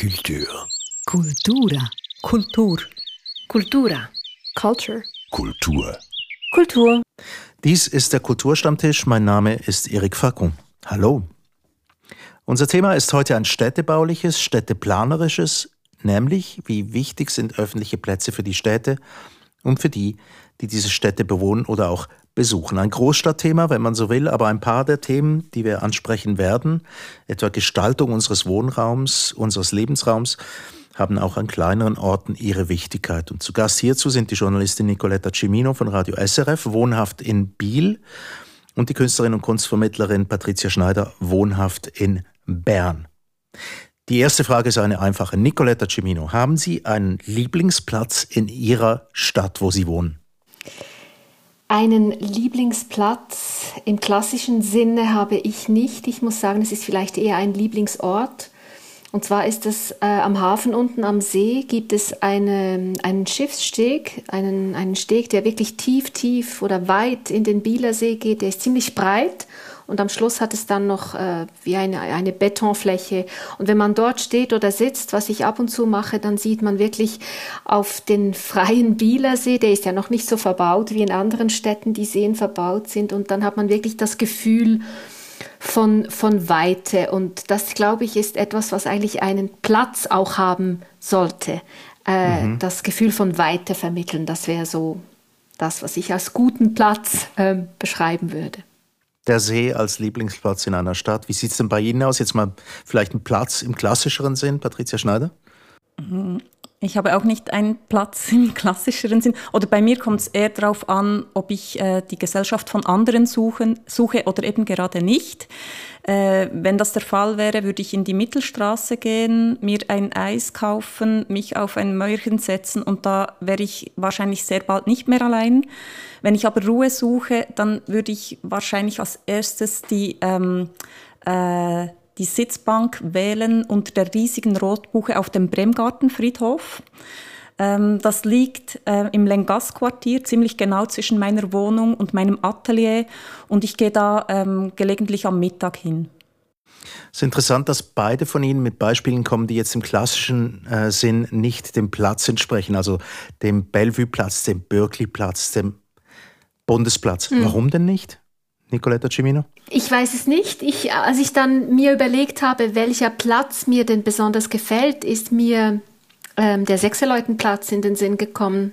Kultur. Kultura. Kultur. Kultura. Culture. Kultur. Kultur. Dies ist der Kulturstammtisch. Mein Name ist Erik Fackung. Hallo. Unser Thema ist heute ein städtebauliches, städteplanerisches, nämlich wie wichtig sind öffentliche Plätze für die Städte und für die, die diese Städte bewohnen oder auch besuchen. Ein Großstadtthema, wenn man so will, aber ein paar der Themen, die wir ansprechen werden, etwa Gestaltung unseres Wohnraums, unseres Lebensraums, haben auch an kleineren Orten ihre Wichtigkeit. Und zu Gast hierzu sind die Journalistin Nicoletta Cimino von Radio SRF, wohnhaft in Biel, und die Künstlerin und Kunstvermittlerin Patricia Schneider, wohnhaft in Bern. Die erste Frage ist eine einfache. Nicoletta Cimino, haben Sie einen Lieblingsplatz in Ihrer Stadt, wo Sie wohnen? Einen Lieblingsplatz im klassischen Sinne habe ich nicht. Ich muss sagen, es ist vielleicht eher ein Lieblingsort. Und zwar ist es äh, am Hafen unten am See gibt es eine, einen Schiffssteg, einen, einen Steg, der wirklich tief, tief oder weit in den Bieler See geht. Der ist ziemlich breit und am Schluss hat es dann noch äh, wie eine, eine Betonfläche. Und wenn man dort steht oder sitzt, was ich ab und zu mache, dann sieht man wirklich auf den freien Bielersee, der ist ja noch nicht so verbaut wie in anderen Städten, die Seen verbaut sind. Und dann hat man wirklich das Gefühl, von, von Weite. Und das, glaube ich, ist etwas, was eigentlich einen Platz auch haben sollte. Äh, mhm. Das Gefühl von Weite vermitteln, das wäre so das, was ich als guten Platz äh, beschreiben würde der See als Lieblingsplatz in einer Stadt. Wie sieht es denn bei Ihnen aus? Jetzt mal vielleicht ein Platz im klassischeren Sinn, Patricia Schneider? Ich habe auch nicht einen Platz im klassischeren Sinn. Oder bei mir kommt es eher darauf an, ob ich äh, die Gesellschaft von anderen suchen, suche oder eben gerade nicht. Äh, wenn das der Fall wäre, würde ich in die Mittelstraße gehen, mir ein Eis kaufen, mich auf ein Mäuerchen setzen und da wäre ich wahrscheinlich sehr bald nicht mehr allein. Wenn ich aber Ruhe suche, dann würde ich wahrscheinlich als erstes die, ähm, äh, die Sitzbank wählen unter der riesigen Rotbuche auf dem Bremgartenfriedhof. Ähm, das liegt äh, im Lengas-Quartier, ziemlich genau zwischen meiner Wohnung und meinem Atelier. Und ich gehe da ähm, gelegentlich am Mittag hin. Es ist interessant, dass beide von Ihnen mit Beispielen kommen, die jetzt im klassischen äh, Sinn nicht dem Platz entsprechen, also dem Bellevue-Platz, dem Berkeley-Platz, dem Bundesplatz. Hm. Warum denn nicht? Nicoletta Cimino? Ich weiß es nicht. Ich, als ich dann mir überlegt habe, welcher Platz mir denn besonders gefällt, ist mir ähm, der Sechserleutenplatz in den Sinn gekommen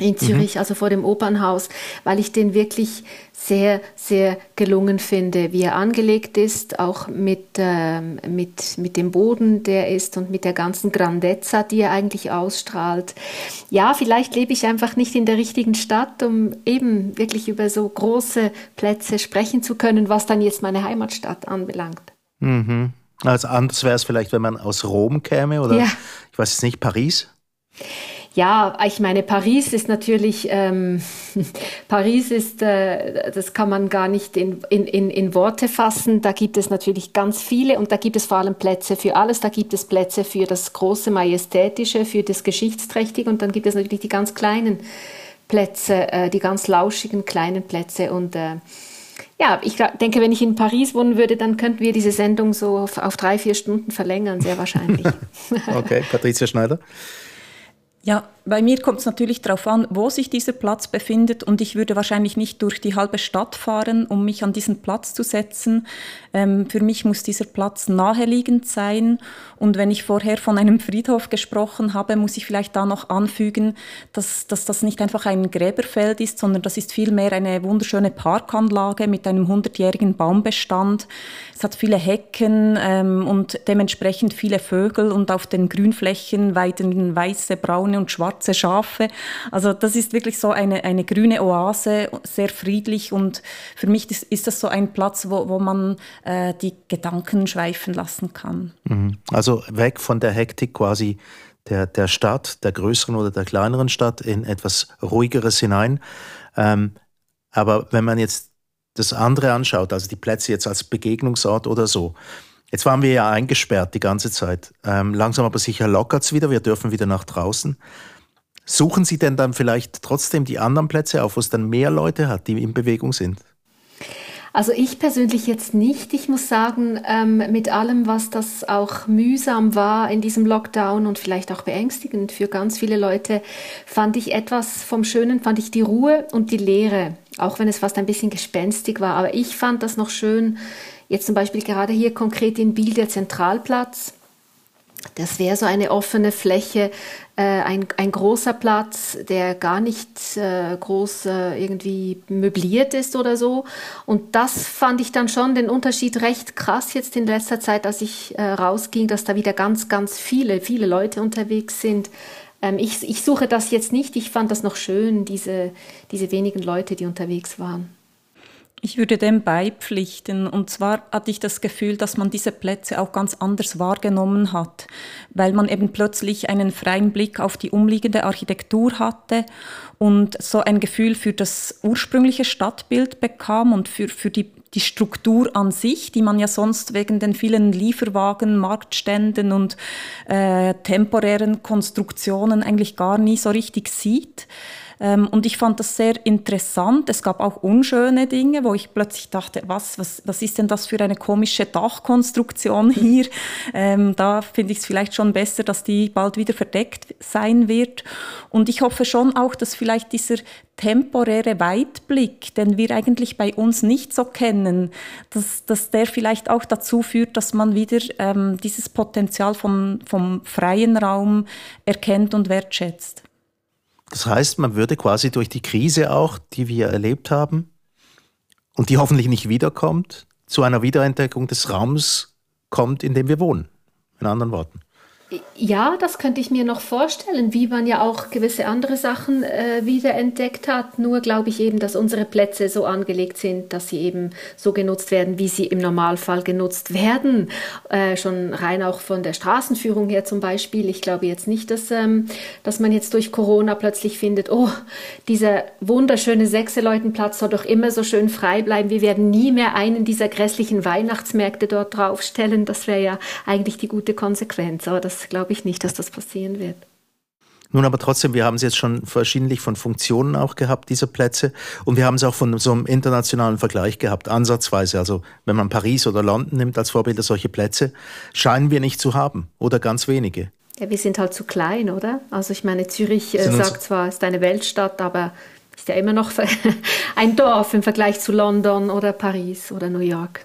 in Zürich, mhm. also vor dem Opernhaus, weil ich den wirklich sehr, sehr gelungen finde, wie er angelegt ist, auch mit, ähm, mit, mit dem Boden, der ist und mit der ganzen Grandezza, die er eigentlich ausstrahlt. Ja, vielleicht lebe ich einfach nicht in der richtigen Stadt, um eben wirklich über so große Plätze sprechen zu können, was dann jetzt meine Heimatstadt anbelangt. Mhm. Also anders wäre es vielleicht, wenn man aus Rom käme oder ja. ich weiß es nicht, Paris? Ja, ich meine, Paris ist natürlich, ähm, Paris ist, äh, das kann man gar nicht in, in, in Worte fassen. Da gibt es natürlich ganz viele und da gibt es vor allem Plätze für alles. Da gibt es Plätze für das große Majestätische, für das Geschichtsträchtige und dann gibt es natürlich die ganz kleinen Plätze, äh, die ganz lauschigen kleinen Plätze und äh, ja, ich denke, wenn ich in Paris wohnen würde, dann könnten wir diese Sendung so auf, auf drei, vier Stunden verlängern, sehr wahrscheinlich. okay, Patricia Schneider. Ja, bei mir kommt es natürlich darauf an, wo sich dieser Platz befindet und ich würde wahrscheinlich nicht durch die halbe Stadt fahren, um mich an diesen Platz zu setzen. Ähm, für mich muss dieser Platz naheliegend sein und wenn ich vorher von einem Friedhof gesprochen habe, muss ich vielleicht da noch anfügen, dass, dass das nicht einfach ein Gräberfeld ist, sondern das ist vielmehr eine wunderschöne Parkanlage mit einem hundertjährigen Baumbestand. Es hat viele Hecken ähm, und dementsprechend viele Vögel und auf den Grünflächen weiden weiße, braune und schwarze schwarze Schafe. Also das ist wirklich so eine, eine grüne Oase, sehr friedlich und für mich ist, ist das so ein Platz, wo, wo man äh, die Gedanken schweifen lassen kann. Mhm. Also weg von der Hektik quasi der, der Stadt, der größeren oder der kleineren Stadt in etwas ruhigeres hinein. Ähm, aber wenn man jetzt das andere anschaut, also die Plätze jetzt als Begegnungsort oder so, Jetzt waren wir ja eingesperrt die ganze Zeit. Ähm, langsam aber sicher lockert es wieder. Wir dürfen wieder nach draußen. Suchen Sie denn dann vielleicht trotzdem die anderen Plätze auf, wo es dann mehr Leute hat, die in Bewegung sind? Also ich persönlich jetzt nicht. Ich muss sagen, ähm, mit allem, was das auch mühsam war in diesem Lockdown und vielleicht auch beängstigend für ganz viele Leute, fand ich etwas vom Schönen, fand ich die Ruhe und die Leere, auch wenn es fast ein bisschen gespenstig war. Aber ich fand das noch schön, jetzt zum Beispiel gerade hier konkret in Biel der Zentralplatz das wäre so eine offene Fläche, äh, ein, ein großer Platz, der gar nicht äh, groß äh, irgendwie möbliert ist oder so. Und das fand ich dann schon den Unterschied recht krass jetzt in letzter Zeit, als ich äh, rausging, dass da wieder ganz, ganz viele, viele Leute unterwegs sind. Ähm, ich, ich suche das jetzt nicht, ich fand das noch schön, diese, diese wenigen Leute, die unterwegs waren. Ich würde dem beipflichten. Und zwar hatte ich das Gefühl, dass man diese Plätze auch ganz anders wahrgenommen hat, weil man eben plötzlich einen freien Blick auf die umliegende Architektur hatte und so ein Gefühl für das ursprüngliche Stadtbild bekam und für, für die, die Struktur an sich, die man ja sonst wegen den vielen Lieferwagen, Marktständen und äh, temporären Konstruktionen eigentlich gar nie so richtig sieht. Ähm, und ich fand das sehr interessant. Es gab auch unschöne Dinge, wo ich plötzlich dachte, was, was, was ist denn das für eine komische Dachkonstruktion hier? Ähm, da finde ich es vielleicht schon besser, dass die bald wieder verdeckt sein wird. Und ich hoffe schon auch, dass vielleicht dieser temporäre Weitblick, den wir eigentlich bei uns nicht so kennen, dass, dass der vielleicht auch dazu führt, dass man wieder ähm, dieses Potenzial vom, vom freien Raum erkennt und wertschätzt. Das heißt, man würde quasi durch die Krise auch, die wir erlebt haben und die hoffentlich nicht wiederkommt, zu einer Wiederentdeckung des Raums kommt, in dem wir wohnen. In anderen Worten. Ja, das könnte ich mir noch vorstellen, wie man ja auch gewisse andere Sachen äh, wiederentdeckt hat. Nur glaube ich eben, dass unsere Plätze so angelegt sind, dass sie eben so genutzt werden, wie sie im Normalfall genutzt werden. Äh, schon rein auch von der Straßenführung her zum Beispiel. Ich glaube jetzt nicht, dass, ähm, dass man jetzt durch Corona plötzlich findet, oh, dieser wunderschöne Sechseleutenplatz soll doch immer so schön frei bleiben. Wir werden nie mehr einen dieser grässlichen Weihnachtsmärkte dort draufstellen. Das wäre ja eigentlich die gute Konsequenz. Aber das glaube ich nicht, dass das passieren wird. Nun aber trotzdem, wir haben es jetzt schon verschiedentlich von Funktionen auch gehabt, diese Plätze. Und wir haben es auch von so einem internationalen Vergleich gehabt, ansatzweise. Also wenn man Paris oder London nimmt als Vorbilder, solche Plätze scheinen wir nicht zu haben oder ganz wenige. Ja, wir sind halt zu klein, oder? Also ich meine, Zürich äh, sagt zwar, es ist eine Weltstadt, aber ist ja immer noch ein Dorf im Vergleich zu London oder Paris oder New York.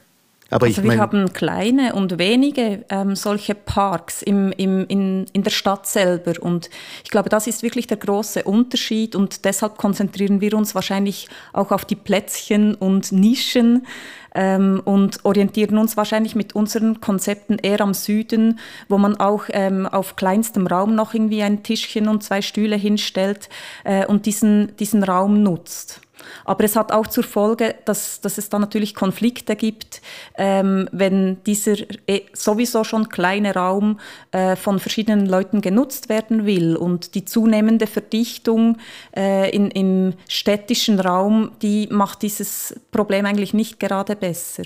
Aber also ich wir haben kleine und wenige ähm, solche Parks im, im, in, in der Stadt selber. Und ich glaube, das ist wirklich der große Unterschied. Und deshalb konzentrieren wir uns wahrscheinlich auch auf die Plätzchen und Nischen ähm, und orientieren uns wahrscheinlich mit unseren Konzepten eher am Süden, wo man auch ähm, auf kleinstem Raum noch irgendwie ein Tischchen und zwei Stühle hinstellt äh, und diesen, diesen Raum nutzt. Aber es hat auch zur Folge, dass, dass es da natürlich Konflikte gibt, ähm, wenn dieser eh, sowieso schon kleine Raum äh, von verschiedenen Leuten genutzt werden will. Und die zunehmende Verdichtung äh, in, im städtischen Raum, die macht dieses Problem eigentlich nicht gerade besser.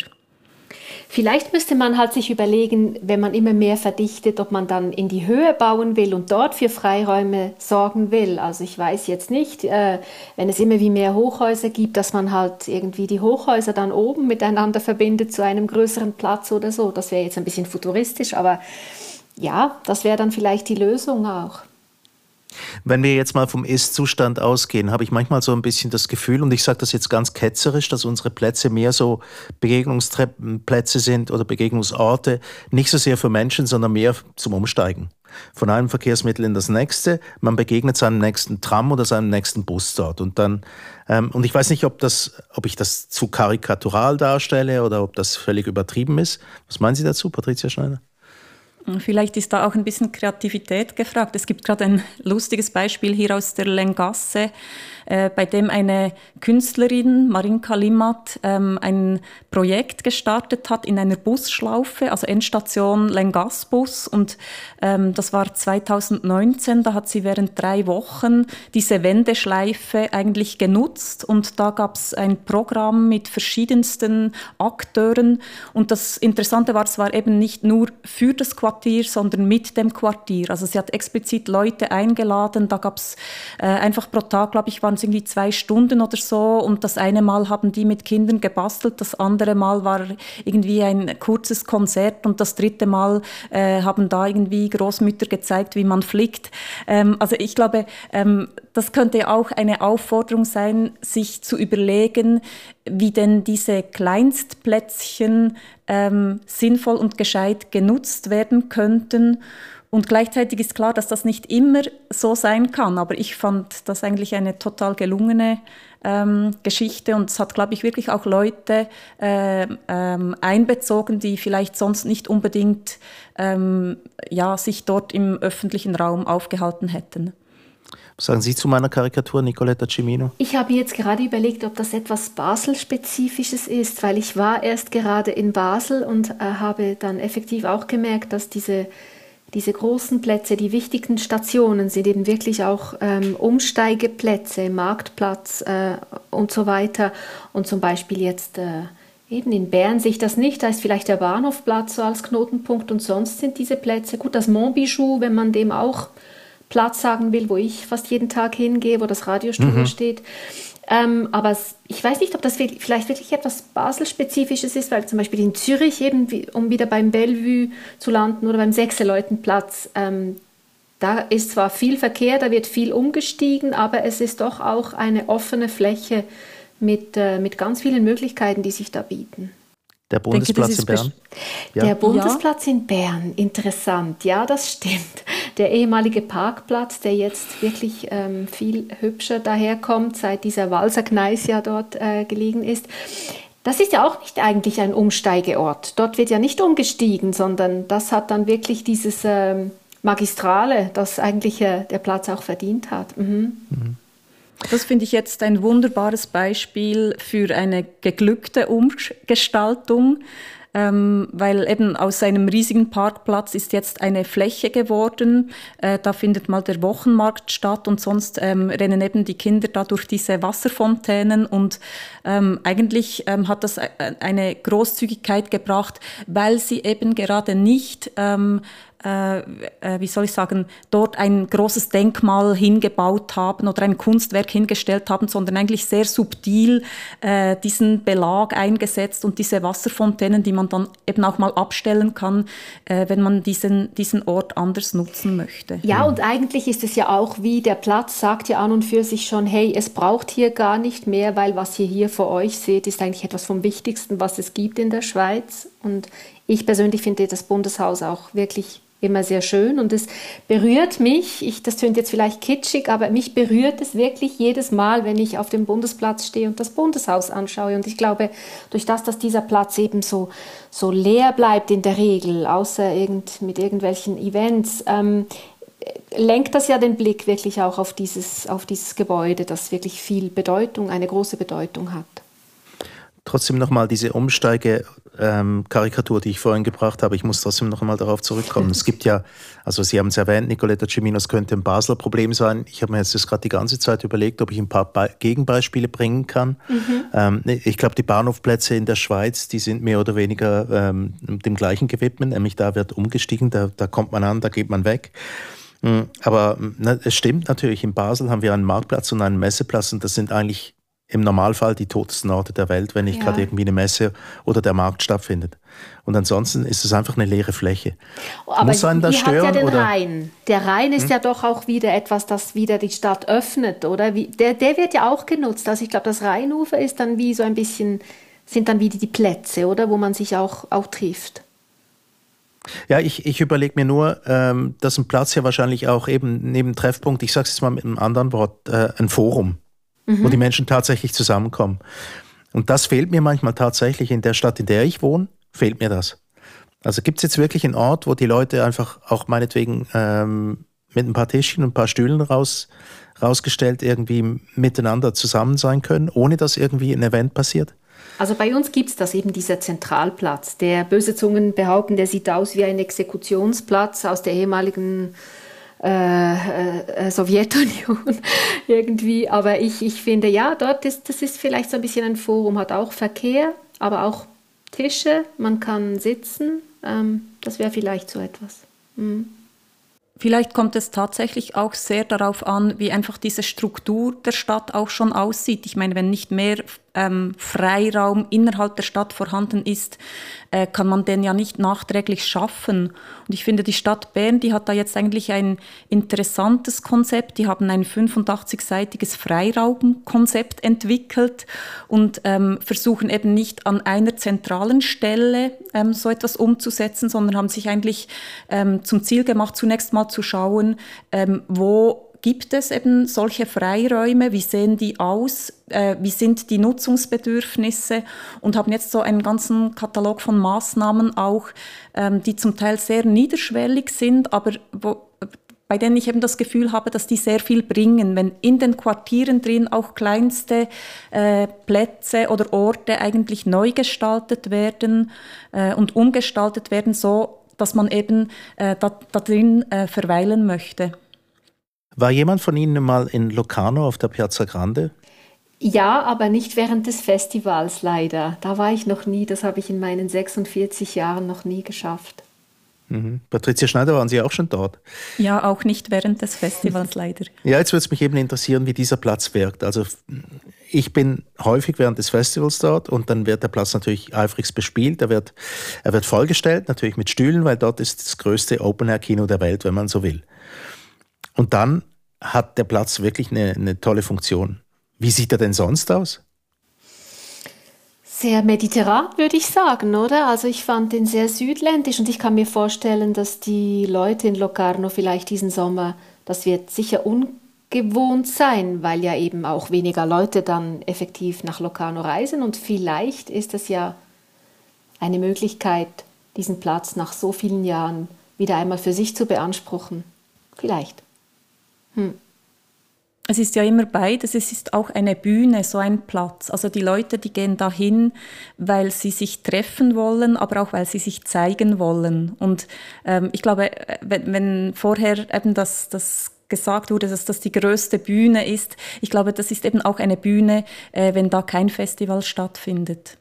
Vielleicht müsste man halt sich überlegen, wenn man immer mehr verdichtet, ob man dann in die Höhe bauen will und dort für Freiräume sorgen will. Also ich weiß jetzt nicht, äh, wenn es immer wie mehr Hochhäuser gibt, dass man halt irgendwie die Hochhäuser dann oben miteinander verbindet zu einem größeren Platz oder so. Das wäre jetzt ein bisschen futuristisch, aber ja, das wäre dann vielleicht die Lösung auch. Wenn wir jetzt mal vom Ist-Zustand ausgehen, habe ich manchmal so ein bisschen das Gefühl, und ich sage das jetzt ganz ketzerisch, dass unsere Plätze mehr so Begegnungsplätze sind oder Begegnungsorte, nicht so sehr für Menschen, sondern mehr zum Umsteigen. Von einem Verkehrsmittel in das nächste, man begegnet seinem nächsten Tram oder seinem nächsten Bus dort. Und dann, ähm, und ich weiß nicht, ob, das, ob ich das zu karikatural darstelle oder ob das völlig übertrieben ist. Was meinen Sie dazu, Patricia Schneider? Vielleicht ist da auch ein bisschen Kreativität gefragt. Es gibt gerade ein lustiges Beispiel hier aus der Lengasse. Äh, bei dem eine Künstlerin, Marinka Limmat, ähm, ein Projekt gestartet hat in einer Busschlaufe, also Endstation Lengasbus. Und ähm, das war 2019, da hat sie während drei Wochen diese Wendeschleife eigentlich genutzt. Und da gab es ein Programm mit verschiedensten Akteuren. Und das Interessante war, es war eben nicht nur für das Quartier, Quartier, sondern mit dem Quartier. Also sie hat explizit Leute eingeladen. Da gab es äh, einfach pro Tag, glaube ich, waren es irgendwie zwei Stunden oder so. Und das eine Mal haben die mit Kindern gebastelt, das andere Mal war irgendwie ein kurzes Konzert und das dritte Mal äh, haben da irgendwie Großmütter gezeigt, wie man flickt. Ähm, also ich glaube, ähm, das könnte auch eine Aufforderung sein, sich zu überlegen, wie denn diese Kleinstplätzchen ähm, sinnvoll und gescheit genutzt werden könnten. Und gleichzeitig ist klar, dass das nicht immer so sein kann. Aber ich fand das eigentlich eine total gelungene ähm, Geschichte und es hat, glaube ich, wirklich auch Leute äh, ähm, einbezogen, die vielleicht sonst nicht unbedingt ähm, ja, sich dort im öffentlichen Raum aufgehalten hätten. Sagen Sie zu meiner Karikatur, Nicoletta Cimino? Ich habe jetzt gerade überlegt, ob das etwas Basel-spezifisches ist, weil ich war erst gerade in Basel und äh, habe dann effektiv auch gemerkt, dass diese, diese großen Plätze, die wichtigen Stationen sind eben wirklich auch ähm, Umsteigeplätze, Marktplatz äh, und so weiter. Und zum Beispiel jetzt äh, eben in Bern sehe ich das nicht, da ist vielleicht der Bahnhofplatz so als Knotenpunkt und sonst sind diese Plätze, gut, das Montbijou, wenn man dem auch Platz sagen will, wo ich fast jeden Tag hingehe, wo das Radiostudio mhm. steht. Ähm, aber ich weiß nicht, ob das vielleicht wirklich etwas Basel-spezifisches ist, weil zum Beispiel in Zürich eben, um wieder beim Bellevue zu landen oder beim Sechseleutenplatz, ähm, da ist zwar viel Verkehr, da wird viel umgestiegen, aber es ist doch auch eine offene Fläche mit, äh, mit ganz vielen Möglichkeiten, die sich da bieten. Der Bundesplatz denke, in Bern? Ja. Der Bundesplatz ja. in Bern, interessant. Ja, das stimmt. Der ehemalige Parkplatz, der jetzt wirklich ähm, viel hübscher daherkommt, seit dieser Walserkneis ja dort äh, gelegen ist. Das ist ja auch nicht eigentlich ein Umsteigeort. Dort wird ja nicht umgestiegen, sondern das hat dann wirklich dieses ähm, Magistrale, das eigentlich äh, der Platz auch verdient hat. Mhm. Mhm. Das finde ich jetzt ein wunderbares Beispiel für eine geglückte Umgestaltung, ähm, weil eben aus einem riesigen Parkplatz ist jetzt eine Fläche geworden. Äh, da findet mal der Wochenmarkt statt und sonst ähm, rennen eben die Kinder da durch diese Wasserfontänen und ähm, eigentlich ähm, hat das äh, eine Großzügigkeit gebracht, weil sie eben gerade nicht ähm, äh, äh, wie soll ich sagen, dort ein großes Denkmal hingebaut haben oder ein Kunstwerk hingestellt haben, sondern eigentlich sehr subtil äh, diesen Belag eingesetzt und diese Wasserfontänen, die man dann eben auch mal abstellen kann, äh, wenn man diesen, diesen Ort anders nutzen möchte. Ja, und eigentlich ist es ja auch wie der Platz sagt ja an und für sich schon, hey, es braucht hier gar nicht mehr, weil was ihr hier vor euch seht, ist eigentlich etwas vom Wichtigsten, was es gibt in der Schweiz. Und ich persönlich finde das Bundeshaus auch wirklich immer sehr schön und es berührt mich, ich, das tönt jetzt vielleicht kitschig, aber mich berührt es wirklich jedes Mal, wenn ich auf dem Bundesplatz stehe und das Bundeshaus anschaue. Und ich glaube, durch das, dass dieser Platz eben so, so leer bleibt in der Regel, außer irgend, mit irgendwelchen Events, ähm, lenkt das ja den Blick wirklich auch auf dieses, auf dieses Gebäude, das wirklich viel Bedeutung, eine große Bedeutung hat. Trotzdem nochmal diese Umsteige ähm, Karikatur, die ich vorhin gebracht habe. Ich muss trotzdem noch einmal darauf zurückkommen. es gibt ja, also Sie haben es erwähnt, Nicoletta Cimino, es könnte ein Basler Problem sein. Ich habe mir jetzt das gerade die ganze Zeit überlegt, ob ich ein paar Be Gegenbeispiele bringen kann. Mhm. Ähm, ich glaube, die Bahnhofplätze in der Schweiz, die sind mehr oder weniger ähm, dem gleichen gewidmet, nämlich da wird umgestiegen, da, da kommt man an, da geht man weg. Hm, aber na, es stimmt natürlich, in Basel haben wir einen Marktplatz und einen Messeplatz und das sind eigentlich im Normalfall die totesten Orte der Welt, wenn nicht ja. gerade irgendwie eine Messe oder der Markt stattfindet. Und ansonsten ist es einfach eine leere Fläche. Aber Muss einen das stören? Hat ja den oder? Rhein. Der Rhein ist hm? ja doch auch wieder etwas, das wieder die Stadt öffnet, oder? Wie, der, der wird ja auch genutzt. Also ich glaube, das Rheinufer ist dann wie so ein bisschen, sind dann wieder die Plätze, oder? Wo man sich auch, auch trifft. Ja, ich, ich überlege mir nur, ähm, dass ein Platz ja wahrscheinlich auch eben neben Treffpunkt, ich sage es jetzt mal mit einem anderen Wort, äh, ein Forum mhm. wo die Menschen tatsächlich zusammenkommen. Und das fehlt mir manchmal tatsächlich in der Stadt, in der ich wohne, fehlt mir das. Also gibt es jetzt wirklich einen Ort, wo die Leute einfach auch meinetwegen ähm, mit ein paar Tischchen und ein paar Stühlen raus, rausgestellt irgendwie miteinander zusammen sein können, ohne dass irgendwie ein Event passiert? Also bei uns gibt es das eben, dieser Zentralplatz. Der böse Zungen behaupten, der sieht aus wie ein Exekutionsplatz aus der ehemaligen äh, äh, Sowjetunion irgendwie. Aber ich, ich finde, ja, dort ist, das ist vielleicht so ein bisschen ein Forum, hat auch Verkehr, aber auch Tische, man kann sitzen. Ähm, das wäre vielleicht so etwas. Mhm. Vielleicht kommt es tatsächlich auch sehr darauf an, wie einfach diese Struktur der Stadt auch schon aussieht. Ich meine, wenn nicht mehr ähm, Freiraum innerhalb der Stadt vorhanden ist, äh, kann man den ja nicht nachträglich schaffen. Und ich finde, die Stadt Bern, die hat da jetzt eigentlich ein interessantes Konzept. Die haben ein 85-seitiges Freiraumkonzept entwickelt und ähm, versuchen eben nicht an einer zentralen Stelle ähm, so etwas umzusetzen, sondern haben sich eigentlich ähm, zum Ziel gemacht, zunächst mal zu schauen, ähm, wo gibt es eben solche Freiräume? Wie sehen die aus? Äh, wie sind die Nutzungsbedürfnisse? Und haben jetzt so einen ganzen Katalog von Maßnahmen auch, ähm, die zum Teil sehr niederschwellig sind, aber wo, bei denen ich eben das Gefühl habe, dass die sehr viel bringen, wenn in den Quartieren drin auch kleinste äh, Plätze oder Orte eigentlich neu gestaltet werden äh, und umgestaltet werden, so dass man eben äh, da, da drin äh, verweilen möchte. War jemand von Ihnen mal in Locarno auf der Piazza Grande? Ja, aber nicht während des Festivals leider. Da war ich noch nie. Das habe ich in meinen 46 Jahren noch nie geschafft. Mhm. Patricia Schneider, waren Sie auch schon dort? Ja, auch nicht während des Festivals leider. Ja, jetzt würde es mich eben interessieren, wie dieser Platz wirkt. Also ich bin häufig während des Festivals dort und dann wird der Platz natürlich eifrigst bespielt. Er wird, er wird vollgestellt, natürlich mit Stühlen, weil dort ist das größte Open-Air-Kino der Welt, wenn man so will. Und dann hat der Platz wirklich eine, eine tolle Funktion. Wie sieht er denn sonst aus? Sehr mediterran, würde ich sagen, oder? Also ich fand ihn sehr südländisch und ich kann mir vorstellen, dass die Leute in Locarno vielleicht diesen Sommer, das wird sicher ungewohnt sein, weil ja eben auch weniger Leute dann effektiv nach Locarno reisen und vielleicht ist es ja eine Möglichkeit, diesen Platz nach so vielen Jahren wieder einmal für sich zu beanspruchen. Vielleicht. Hm. Es ist ja immer beides. Es ist auch eine Bühne, so ein Platz. Also die Leute, die gehen dahin, weil sie sich treffen wollen, aber auch weil sie sich zeigen wollen. Und ähm, ich glaube, wenn, wenn vorher eben das, das gesagt wurde, dass das die größte Bühne ist, ich glaube, das ist eben auch eine Bühne, äh, wenn da kein Festival stattfindet.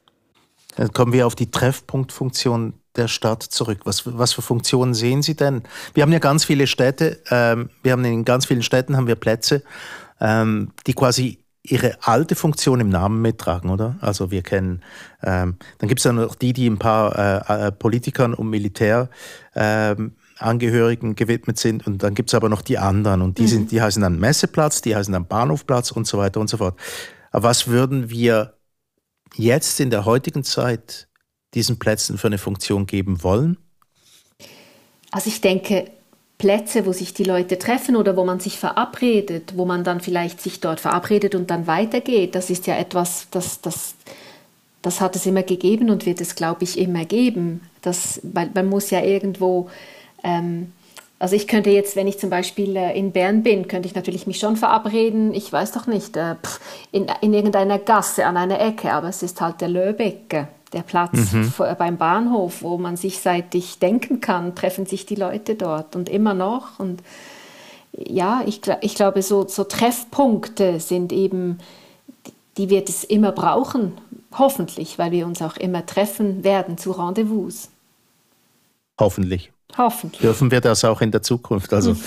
Dann kommen wir auf die Treffpunktfunktion der Stadt zurück? Was, was für Funktionen sehen Sie denn? Wir haben ja ganz viele Städte, ähm, wir haben in ganz vielen Städten haben wir Plätze, ähm, die quasi ihre alte Funktion im Namen mittragen, oder? Also wir kennen, ähm, dann gibt es ja noch die, die ein paar äh, äh, Politikern und Militärangehörigen ähm, gewidmet sind und dann gibt es aber noch die anderen und die, mhm. sind, die heißen dann Messeplatz, die heißen dann Bahnhofplatz und so weiter und so fort. Aber was würden wir jetzt in der heutigen Zeit diesen Plätzen für eine Funktion geben wollen? Also ich denke, Plätze, wo sich die Leute treffen oder wo man sich verabredet, wo man dann vielleicht sich dort verabredet und dann weitergeht, das ist ja etwas, das, das, das hat es immer gegeben und wird es, glaube ich, immer geben. Das, weil man muss ja irgendwo, ähm, also ich könnte jetzt, wenn ich zum Beispiel äh, in Bern bin, könnte ich natürlich mich schon verabreden, ich weiß doch nicht, äh, in, in irgendeiner Gasse an einer Ecke, aber es ist halt der Löbecke der Platz mhm. beim Bahnhof, wo man sich seitlich denken kann, treffen sich die Leute dort und immer noch. Und ja, ich, ich glaube, so, so Treffpunkte sind eben, die wird es immer brauchen, hoffentlich, weil wir uns auch immer treffen werden zu Rendezvous. Hoffentlich. Hoffentlich. Dürfen wir das auch in der Zukunft? Also mhm.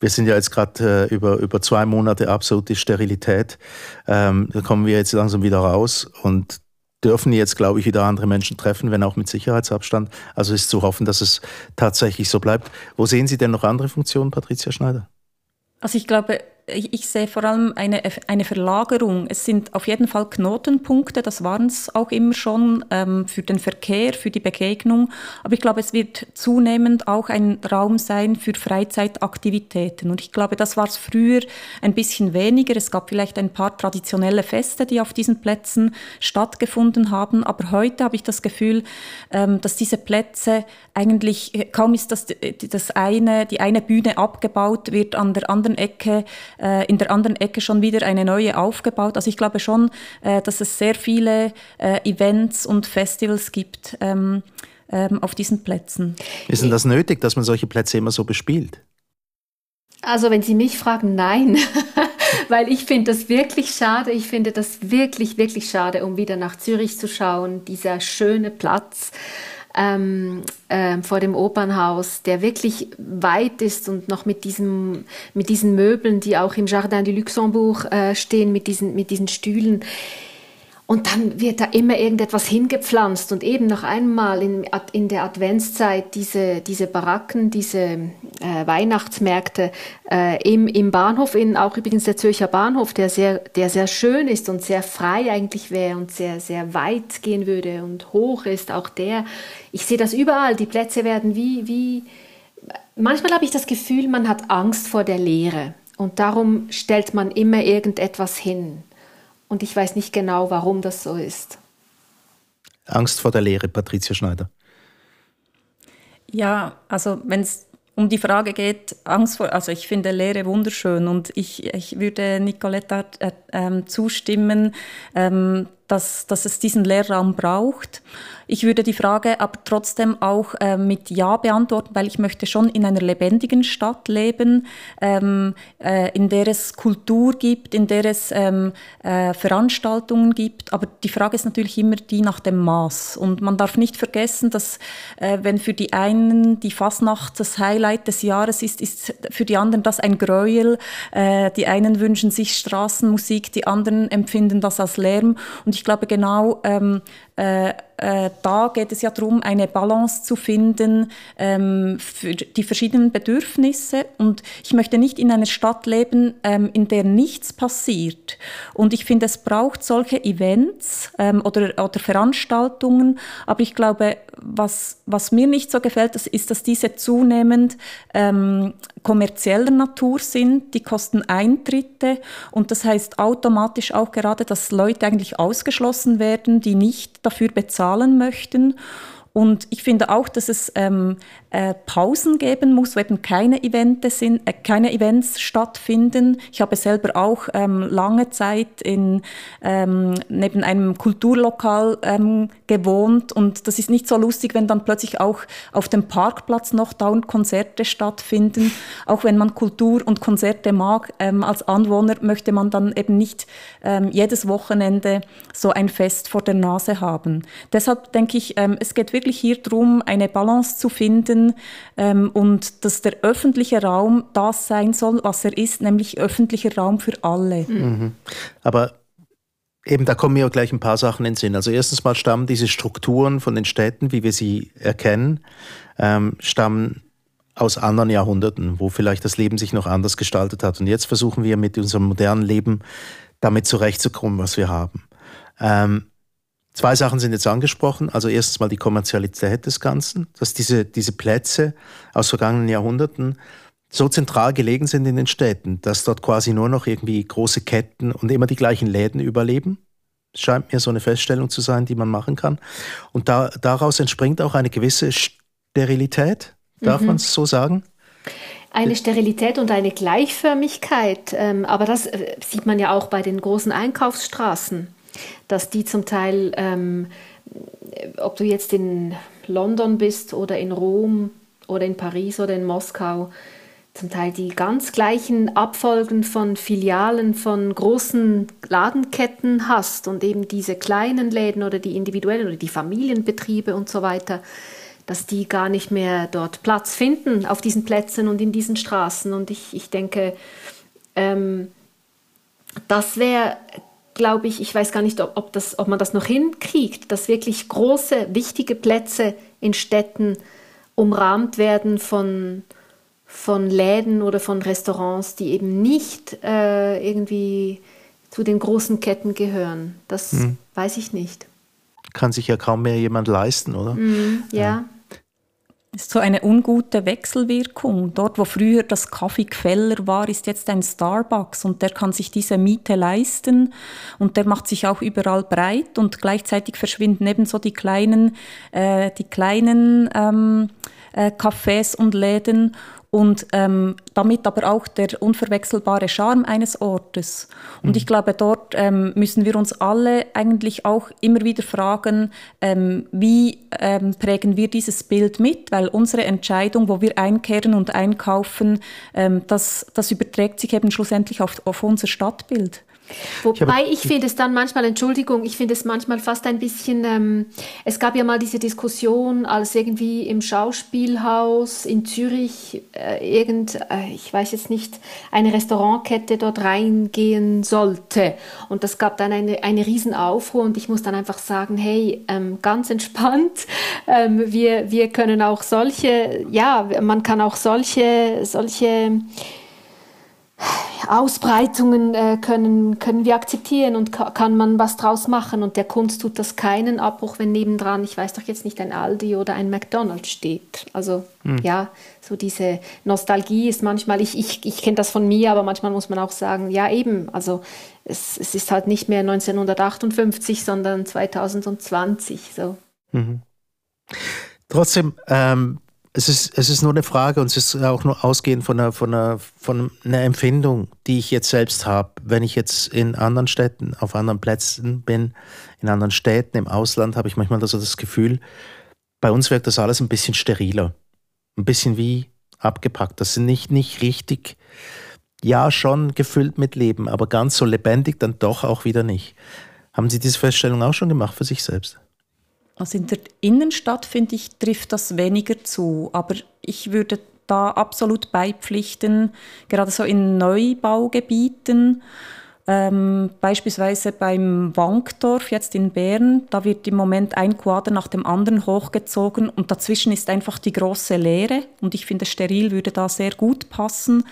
wir sind ja jetzt gerade äh, über, über zwei Monate absolute Sterilität. Ähm, da kommen wir jetzt langsam wieder raus und dürfen jetzt, glaube ich, wieder andere Menschen treffen, wenn auch mit Sicherheitsabstand. Also ist zu hoffen, dass es tatsächlich so bleibt. Wo sehen Sie denn noch andere Funktionen, Patricia Schneider? Also ich glaube, ich sehe vor allem eine, eine Verlagerung. Es sind auf jeden Fall Knotenpunkte, das waren es auch immer schon ähm, für den Verkehr, für die Begegnung. Aber ich glaube, es wird zunehmend auch ein Raum sein für Freizeitaktivitäten. Und ich glaube, das war es früher ein bisschen weniger. Es gab vielleicht ein paar traditionelle Feste, die auf diesen Plätzen stattgefunden haben. Aber heute habe ich das Gefühl, ähm, dass diese Plätze eigentlich, äh, kaum ist das, das eine, die eine Bühne abgebaut, wird an der anderen Ecke äh, in der anderen Ecke schon wieder eine neue aufgebaut. Also ich glaube schon, äh, dass es sehr viele äh, Events und Festivals gibt ähm, ähm, auf diesen Plätzen. Ist denn das nötig, dass man solche Plätze immer so bespielt? Also wenn Sie mich fragen, nein, weil ich finde das wirklich schade. Ich finde das wirklich, wirklich schade, um wieder nach Zürich zu schauen. Dieser schöne Platz ähm, äh, vor dem Opernhaus, der wirklich weit ist und noch mit, diesem, mit diesen Möbeln, die auch im Jardin du Luxembourg äh, stehen, mit diesen, mit diesen Stühlen. Und dann wird da immer irgendetwas hingepflanzt und eben noch einmal in, in der Adventszeit diese, diese Baracken, diese äh, Weihnachtsmärkte äh, im, im Bahnhof, in, auch übrigens der Zürcher Bahnhof, der sehr, der sehr schön ist und sehr frei eigentlich wäre und sehr, sehr weit gehen würde und hoch ist, auch der. Ich sehe das überall, die Plätze werden wie, wie, manchmal habe ich das Gefühl, man hat Angst vor der Leere und darum stellt man immer irgendetwas hin. Und ich weiß nicht genau, warum das so ist. Angst vor der Lehre, Patricia Schneider. Ja, also wenn es um die Frage geht, Angst vor, also ich finde Lehre wunderschön und ich, ich würde Nicoletta äh, äh, zustimmen, ähm, dass, dass es diesen Lehrraum braucht. Ich würde die Frage aber trotzdem auch äh, mit Ja beantworten, weil ich möchte schon in einer lebendigen Stadt leben, ähm, äh, in der es Kultur gibt, in der es ähm, äh, Veranstaltungen gibt. Aber die Frage ist natürlich immer die nach dem Maß. Und man darf nicht vergessen, dass äh, wenn für die einen die Fasnacht das Highlight des Jahres ist, ist für die anderen das ein Gräuel. Äh, die einen wünschen sich Straßenmusik, die anderen empfinden das als Lärm. Und ich glaube genau, ähm, äh, äh, da geht es ja darum, eine Balance zu finden ähm, für die verschiedenen Bedürfnisse. Und ich möchte nicht in einer Stadt leben, ähm, in der nichts passiert. Und ich finde, es braucht solche Events ähm, oder, oder Veranstaltungen. Aber ich glaube, was, was mir nicht so gefällt, das ist, dass diese zunehmend ähm, kommerzieller Natur sind, die kosten Eintritte und das heißt automatisch auch gerade, dass Leute eigentlich ausgeschlossen werden, die nicht dafür bezahlen möchten. Und ich finde auch, dass es ähm, äh, Pausen geben muss, wo eben keine, Events sind, äh, keine Events stattfinden. Ich habe selber auch ähm, lange Zeit in, ähm, neben einem Kulturlokal ähm, gewohnt und das ist nicht so lustig, wenn dann plötzlich auch auf dem Parkplatz noch dauernd Konzerte stattfinden. Auch wenn man Kultur und Konzerte mag, ähm, als Anwohner möchte man dann eben nicht ähm, jedes Wochenende so ein Fest vor der Nase haben. Deshalb denke ich, ähm, es geht wirklich hier darum, eine Balance zu finden ähm, und dass der öffentliche Raum das sein soll, was er ist, nämlich öffentlicher Raum für alle. Mhm. Aber Eben, da kommen mir gleich ein paar Sachen in den Sinn. Also erstens mal stammen diese Strukturen von den Städten, wie wir sie erkennen, ähm, stammen aus anderen Jahrhunderten, wo vielleicht das Leben sich noch anders gestaltet hat. Und jetzt versuchen wir mit unserem modernen Leben damit zurechtzukommen, was wir haben. Ähm, zwei Sachen sind jetzt angesprochen. Also erstens mal die Kommerzialität des Ganzen, dass diese, diese Plätze aus vergangenen Jahrhunderten so zentral gelegen sind in den Städten, dass dort quasi nur noch irgendwie große Ketten und immer die gleichen Läden überleben. Das scheint mir so eine Feststellung zu sein, die man machen kann. Und da, daraus entspringt auch eine gewisse Sterilität, darf mhm. man es so sagen? Eine Sterilität und eine Gleichförmigkeit. Ähm, aber das äh, sieht man ja auch bei den großen Einkaufsstraßen, dass die zum Teil, ähm, ob du jetzt in London bist oder in Rom oder in Paris oder in Moskau, zum Teil die ganz gleichen Abfolgen von Filialen von großen Ladenketten hast und eben diese kleinen Läden oder die individuellen oder die Familienbetriebe und so weiter, dass die gar nicht mehr dort Platz finden auf diesen Plätzen und in diesen Straßen. Und ich, ich denke, ähm, das wäre, glaube ich, ich weiß gar nicht, ob, ob, das, ob man das noch hinkriegt, dass wirklich große, wichtige Plätze in Städten umrahmt werden von von Läden oder von Restaurants, die eben nicht äh, irgendwie zu den großen Ketten gehören. Das hm. weiß ich nicht. Kann sich ja kaum mehr jemand leisten, oder? Mm, ja. ja. Ist so eine ungute Wechselwirkung. Dort, wo früher das Kaffee Queller war, ist jetzt ein Starbucks und der kann sich diese Miete leisten und der macht sich auch überall breit und gleichzeitig verschwinden ebenso die kleinen, äh, die kleinen ähm, äh, Cafés und Läden und ähm, damit aber auch der unverwechselbare Charme eines Ortes. Und mhm. ich glaube, dort ähm, müssen wir uns alle eigentlich auch immer wieder fragen, ähm, wie ähm, prägen wir dieses Bild mit, weil unsere Entscheidung, wo wir einkehren und einkaufen, ähm, das, das überträgt sich eben schlussendlich auf, auf unser Stadtbild. Wobei ich, ich finde es dann manchmal, Entschuldigung, ich finde es manchmal fast ein bisschen, ähm, es gab ja mal diese Diskussion, als irgendwie im Schauspielhaus in Zürich äh, irgend, äh, ich weiß jetzt nicht, eine Restaurantkette dort reingehen sollte. Und das gab dann eine, eine Riesenaufruhr und ich muss dann einfach sagen, hey, ähm, ganz entspannt, ähm, wir, wir können auch solche, ja, man kann auch solche, solche, Ausbreitungen äh, können, können wir akzeptieren und ka kann man was draus machen. Und der Kunst tut das keinen Abbruch, wenn nebendran, ich weiß doch jetzt nicht, ein Aldi oder ein McDonald's steht. Also hm. ja, so diese Nostalgie ist manchmal, ich, ich, ich kenne das von mir, aber manchmal muss man auch sagen, ja eben, also es, es ist halt nicht mehr 1958, sondern 2020. So. Mhm. Trotzdem, ähm, es ist, es ist nur eine Frage und es ist auch nur ausgehend von einer, von einer, von einer Empfindung, die ich jetzt selbst habe. Wenn ich jetzt in anderen Städten, auf anderen Plätzen bin, in anderen Städten, im Ausland, habe ich manchmal so das Gefühl, bei uns wirkt das alles ein bisschen steriler. Ein bisschen wie abgepackt. Das sind nicht, nicht richtig, ja, schon gefüllt mit Leben, aber ganz so lebendig dann doch auch wieder nicht. Haben Sie diese Feststellung auch schon gemacht für sich selbst? Also in der Innenstadt, finde ich, trifft das weniger zu. Aber ich würde da absolut beipflichten, gerade so in Neubaugebieten ähm, beispielsweise beim Wankdorf jetzt in Bern, da wird im Moment ein Quader nach dem anderen hochgezogen und dazwischen ist einfach die große Leere und ich finde steril würde da sehr gut passen.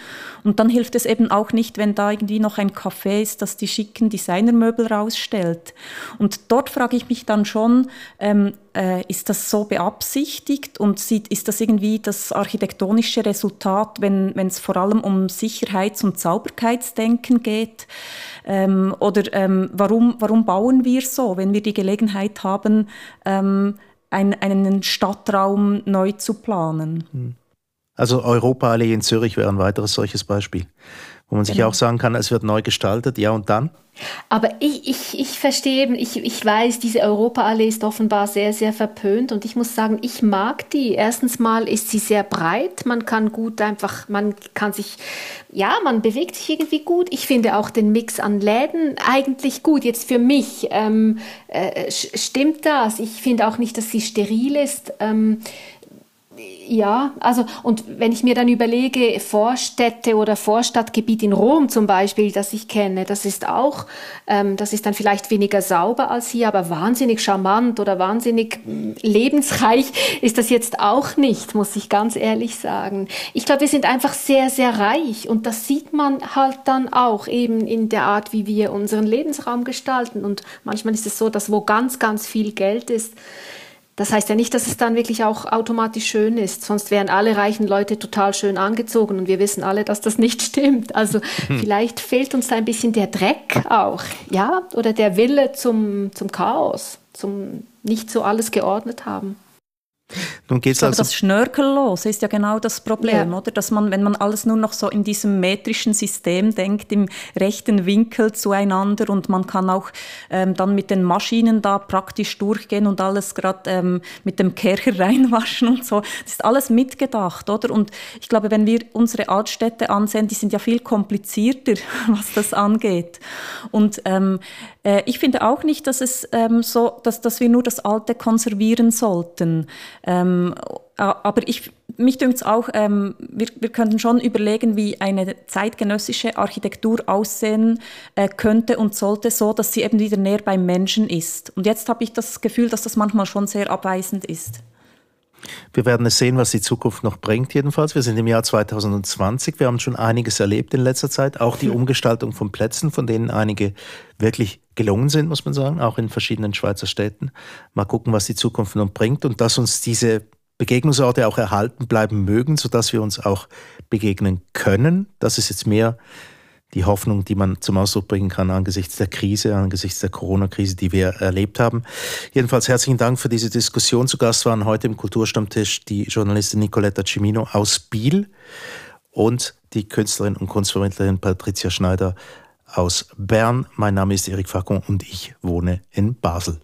Und dann hilft es eben auch nicht, wenn da irgendwie noch ein Café ist, das die schicken Designermöbel rausstellt. Und dort frage ich mich dann schon, ähm, äh, ist das so beabsichtigt und sieht, ist das irgendwie das architektonische Resultat, wenn es vor allem um Sicherheits- und Sauberkeitsdenken geht? Ähm, oder ähm, warum, warum bauen wir so, wenn wir die Gelegenheit haben, ähm, ein, einen Stadtraum neu zu planen? Hm. Also Europaallee in Zürich wäre ein weiteres solches Beispiel, wo man sich genau. auch sagen kann, es wird neu gestaltet, ja und dann? Aber ich, ich, ich verstehe eben, ich, ich weiß, diese Europaallee ist offenbar sehr, sehr verpönt und ich muss sagen, ich mag die. Erstens mal ist sie sehr breit, man kann gut einfach, man kann sich, ja, man bewegt sich irgendwie gut. Ich finde auch den Mix an Läden eigentlich gut. Jetzt für mich ähm, äh, stimmt das. Ich finde auch nicht, dass sie steril ist. Ähm, ja, also und wenn ich mir dann überlege, Vorstädte oder Vorstadtgebiet in Rom zum Beispiel, das ich kenne, das ist auch, ähm, das ist dann vielleicht weniger sauber als hier, aber wahnsinnig charmant oder wahnsinnig mm, lebensreich ist das jetzt auch nicht, muss ich ganz ehrlich sagen. Ich glaube, wir sind einfach sehr, sehr reich und das sieht man halt dann auch eben in der Art, wie wir unseren Lebensraum gestalten. Und manchmal ist es so, dass wo ganz, ganz viel Geld ist, das heißt ja nicht, dass es dann wirklich auch automatisch schön ist, sonst wären alle reichen Leute total schön angezogen und wir wissen alle, dass das nicht stimmt. Also hm. vielleicht fehlt uns da ein bisschen der Dreck auch, ja, oder der Wille zum, zum Chaos, zum nicht so alles geordnet haben. Nun geht's also das Schnörkellose ist ja genau das Problem, ja. oder? Dass man, wenn man alles nur noch so in diesem metrischen System denkt, im rechten Winkel zueinander und man kann auch ähm, dann mit den Maschinen da praktisch durchgehen und alles gerade ähm, mit dem Kercher reinwaschen und so. Das ist alles mitgedacht, oder? Und ich glaube, wenn wir unsere Altstädte ansehen, die sind ja viel komplizierter, was das angeht. Und ähm, äh, ich finde auch nicht, dass es ähm, so, dass, dass wir nur das Alte konservieren sollten. Ähm, aber ich, mich dünkt es auch, ähm, wir, wir könnten schon überlegen, wie eine zeitgenössische Architektur aussehen äh, könnte und sollte, so dass sie eben wieder näher beim Menschen ist. Und jetzt habe ich das Gefühl, dass das manchmal schon sehr abweisend ist. Wir werden es sehen, was die Zukunft noch bringt, jedenfalls. Wir sind im Jahr 2020. Wir haben schon einiges erlebt in letzter Zeit. Auch die Umgestaltung von Plätzen, von denen einige wirklich gelungen sind, muss man sagen, auch in verschiedenen Schweizer Städten. Mal gucken, was die Zukunft noch bringt und dass uns diese Begegnungsorte auch erhalten bleiben mögen, sodass wir uns auch begegnen können. Das ist jetzt mehr die Hoffnung, die man zum Ausdruck bringen kann angesichts der Krise, angesichts der Corona-Krise, die wir erlebt haben. Jedenfalls herzlichen Dank für diese Diskussion. Zu Gast waren heute im Kulturstammtisch die Journalistin Nicoletta Cimino aus Biel und die Künstlerin und Kunstvermittlerin Patricia Schneider aus Bern. Mein Name ist Erik Facon und ich wohne in Basel.